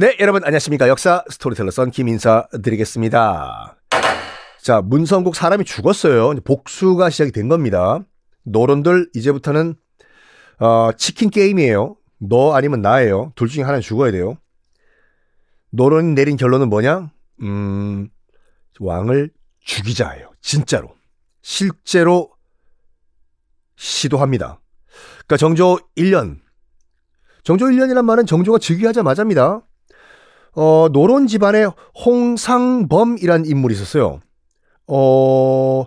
네, 여러분 안녕하십니까. 역사 스토리텔러 썬킴 인사 드리겠습니다. 자, 문성국 사람이 죽었어요. 복수가 시작이 된 겁니다. 노론들 이제부터는 어, 치킨 게임이에요. 너 아니면 나예요. 둘 중에 하나는 죽어야 돼요. 노론이 내린 결론은 뭐냐? 음, 왕을 죽이자예요. 진짜로. 실제로 시도합니다. 그러니까 정조 1년. 정조 1년이란 말은 정조가 즉위하자마자입니다. 어, 노론 집안에 홍상범이란 인물이 있었어요. 어,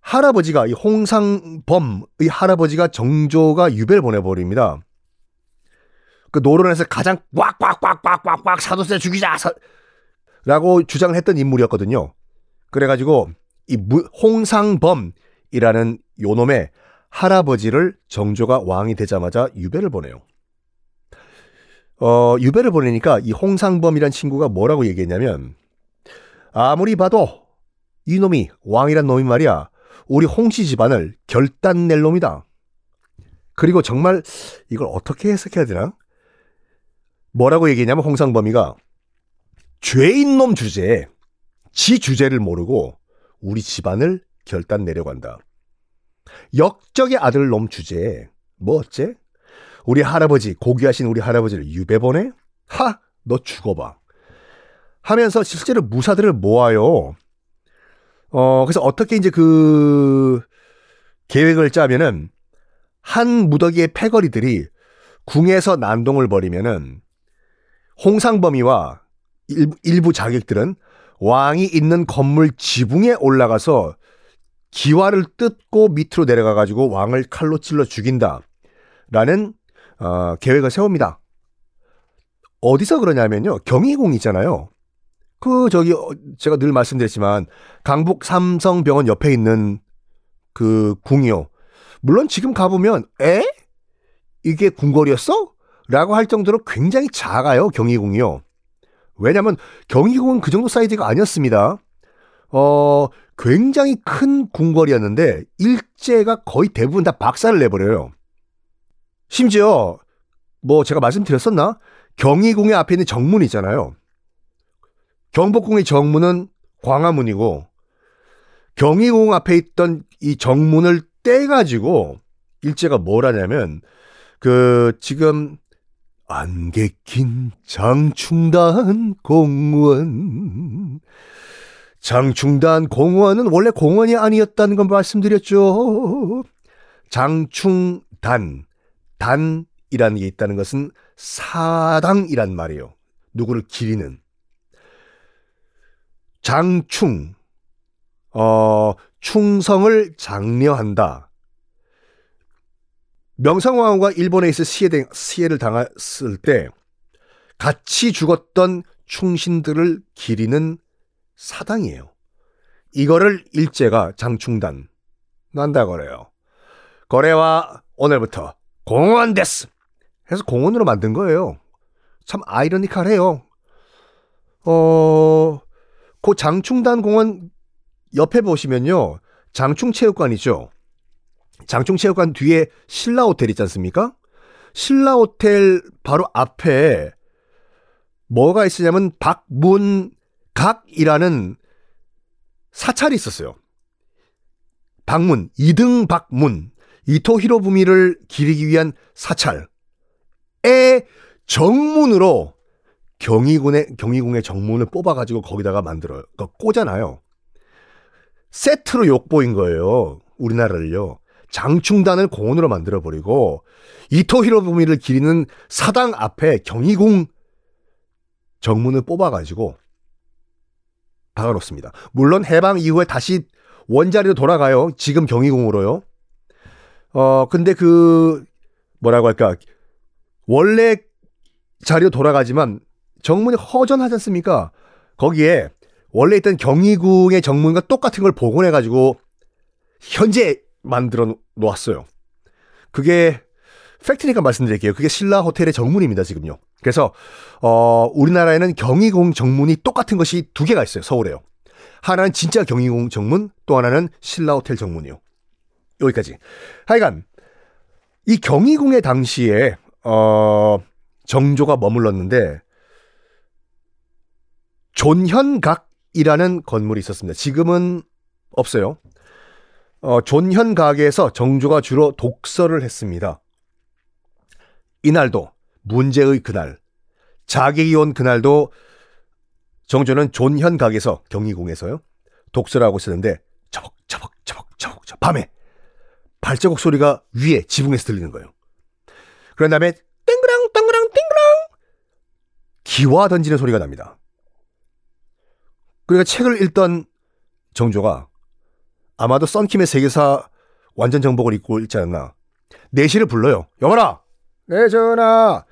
할아버지가 이 홍상범의 할아버지가 정조가 유배를 보내버립니다. 그 노론에서 가장 꽉꽉꽉꽉꽉꽉 사도세 죽이자 사, 라고 주장을 했던 인물이었거든요. 그래가지고 이 홍상범이라는 요놈의 할아버지를 정조가 왕이 되자마자 유배를 보내요. 어, 유배를 보내니까 이 홍상범이란 친구가 뭐라고 얘기했냐면 아무리 봐도 이놈이 왕이란 놈이 말이야 우리 홍씨 집안을 결단 낼 놈이다. 그리고 정말 이걸 어떻게 해석해야 되나? 뭐라고 얘기했냐면 홍상범이가 죄인 놈 주제에 지 주제를 모르고 우리 집안을 결단 내려고 한다. 역적의 아들 놈 주제에 뭐 어째? 우리 할아버지, 고귀하신 우리 할아버지를 유배 보내? 하! 너 죽어봐. 하면서 실제로 무사들을 모아요. 어, 그래서 어떻게 이제 그 계획을 짜면은 한 무더기의 패거리들이 궁에서 난동을 벌이면은 홍상범이와 일 부 자객들은 왕이 있는 건물 지붕에 올라가서 기와를 뜯고 밑으로 내려가 가지고 왕을 칼로 찔러 죽인다. 라는 어, 계획을 세웁니다. 어디서 그러냐면요. 경희궁 있잖아요. 그 저기 어, 제가 늘 말씀드렸지만 강북 삼성병원 옆에 있는 그 궁이요. 물론 지금 가보면 에? 이게 궁궐이었어? 라고 할 정도로 굉장히 작아요. 경희궁이요. 왜냐면 경희궁은 그 정도 사이즈가 아니었습니다. 어, 굉장히 큰 궁궐이었는데 일제가 거의 대부분 다 박살을 내버려요. 심지어 뭐 제가 말씀드렸었나? 경희궁의 앞에 있는 정문 있잖아요. 경복궁의 정문은 광화문이고 경희궁 앞에 있던 이 정문을 떼가지고 일제가 뭘 하냐면 그 지금 안개 낀 장충단 공원 장충단 공원은 원래 공원이 아니었다는 건 말씀드렸죠. 장충단 단이라는 게 있다는 것은 사당이란 말이에요. 누구를 기리는. 장충, 어, 충성을 장려한다. 명성황후가 일본에 있어 시해, 시해를 당했을 때 같이 죽었던 충신들을 기리는 사당이에요. 이거를 일제가 장충단 난다 그래요. 거래와 오늘부터 공원 데스 해서 공원으로 만든 거예요. 참 아이러니컬해요. 어, 그 장충단 공원 옆에 보시면요. 장충체육관이죠. 장충체육관 뒤에 신라호텔 있지 않습니까? 신라호텔 바로 앞에 뭐가 있으냐면 박문각이라는 사찰이 있었어요. 박문, 이등 박문. 이토 히로부미를 기리기 위한 사찰의 정문으로 경희군의 경희궁의 정문을 뽑아가지고 거기다가 만들어요. 그러니까 꽂아놔요. 세트로 욕보인 거예요. 우리나라를요. 장충단을 공원으로 만들어버리고 이토 히로부미를 기리는 사당 앞에 경희궁 정문을 뽑아가지고 박아놓습니다. 물론 해방 이후에 다시 원자리로 돌아가요. 지금 경희궁으로요. 어, 근데 그, 뭐라고 할까. 원래 자리로 돌아가지만 정문이 허전하지 않습니까? 거기에 원래 있던 경희궁의 정문과 똑같은 걸 복원해가지고 현재 만들어 놓았어요. 그게 팩트니까 말씀드릴게요. 그게 신라 호텔의 정문입니다, 지금요. 그래서 어 우리나라에는 경희궁 정문이 똑같은 것이 두 개가 있어요. 서울에요. 하나는 진짜 경희궁 정문, 또 하나는 신라 호텔 정문이요. 여기까지. 하여간 이 경희궁의 당시에 어 정조가 머물렀는데 존현각이라는 건물이 있었습니다. 지금은 없어요. 어, 존현각에서 정조가 주로 독서를 했습니다. 이날도 문제의 그날 자객이 온 그날도 정조는 존현각에서 경희궁에서요 독서를 하고 있었는데 저벅 저벅 저벅 저벅 저 밤에 발자국 소리가 위에 지붕에서 들리는 거예요. 그런 다음에 땡그랑 땡그랑 땡그랑 기와 던지는 소리가 납니다. 그러니까 책을 읽던 정조가 아마도 썬킴의 세계사 완전 정복을 입고 읽지 않았나. 내시를 불러요. 영원아! 네, 전하.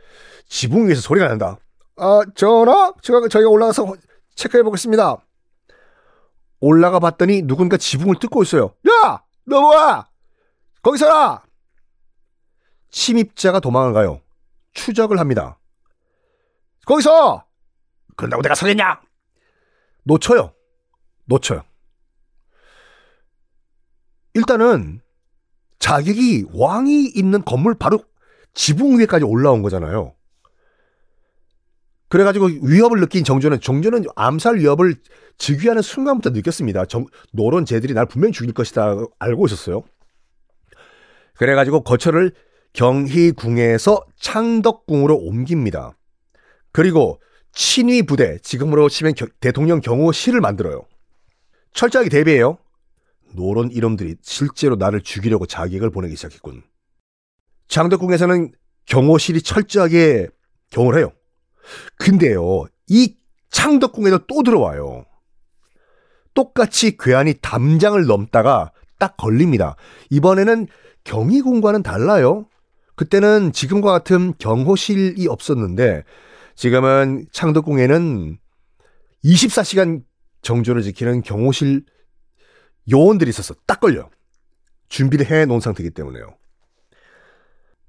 지붕 위에서 소리가 난다. 아, 전하? 제가, 저희가 올라가서 체크해 보겠습니다. 올라가 봤더니 누군가 지붕을 뜯고 있어요. 야! 너 뭐야! 거기 서라! 침입자가 도망을 가요. 추적을 합니다. 거기서! 그런다고 내가 서겠냐? 놓쳐요. 놓쳐요. 일단은 자객이 왕이 있는 건물 바로 지붕 위에까지 올라온 거잖아요. 그래가지고 위협을 느낀 정조는 정조는 암살 위협을 즉위하는 순간부터 느꼈습니다. 정, 노론 쟤들이 날 분명히 죽일 것이다 알고 있었어요. 그래가지고 거처를 경희궁에서 창덕궁으로 옮깁니다. 그리고 친위 부대, 지금으로 치면 겨, 대통령 경호실을 만들어요. 철저하게 대비해요. 노론 이름들이 실제로 나를 죽이려고 자객을 보내기 시작했군. 장덕궁에서는 경호실이 철저하게 경호를 해요. 근데요, 이 창덕궁에도 또 들어와요. 똑같이 괴한이 담장을 넘다가 딱 걸립니다. 이번에는 경희궁과는 달라요. 그때는 지금과 같은 경호실이 없었는데 지금은 창덕궁에는 24시간 정조를 지키는 경호실 요원들이 있어서 딱 걸려. 준비를 해 놓은 상태이기 때문에요.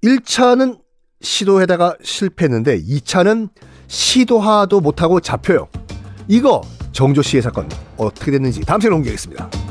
1차는 시도에다가 실패했는데 2차는 시도하도 못하고 잡혀요. 이거 정조 씨의 사건 어떻게 됐는지 다음 시간에 공개하겠습니다.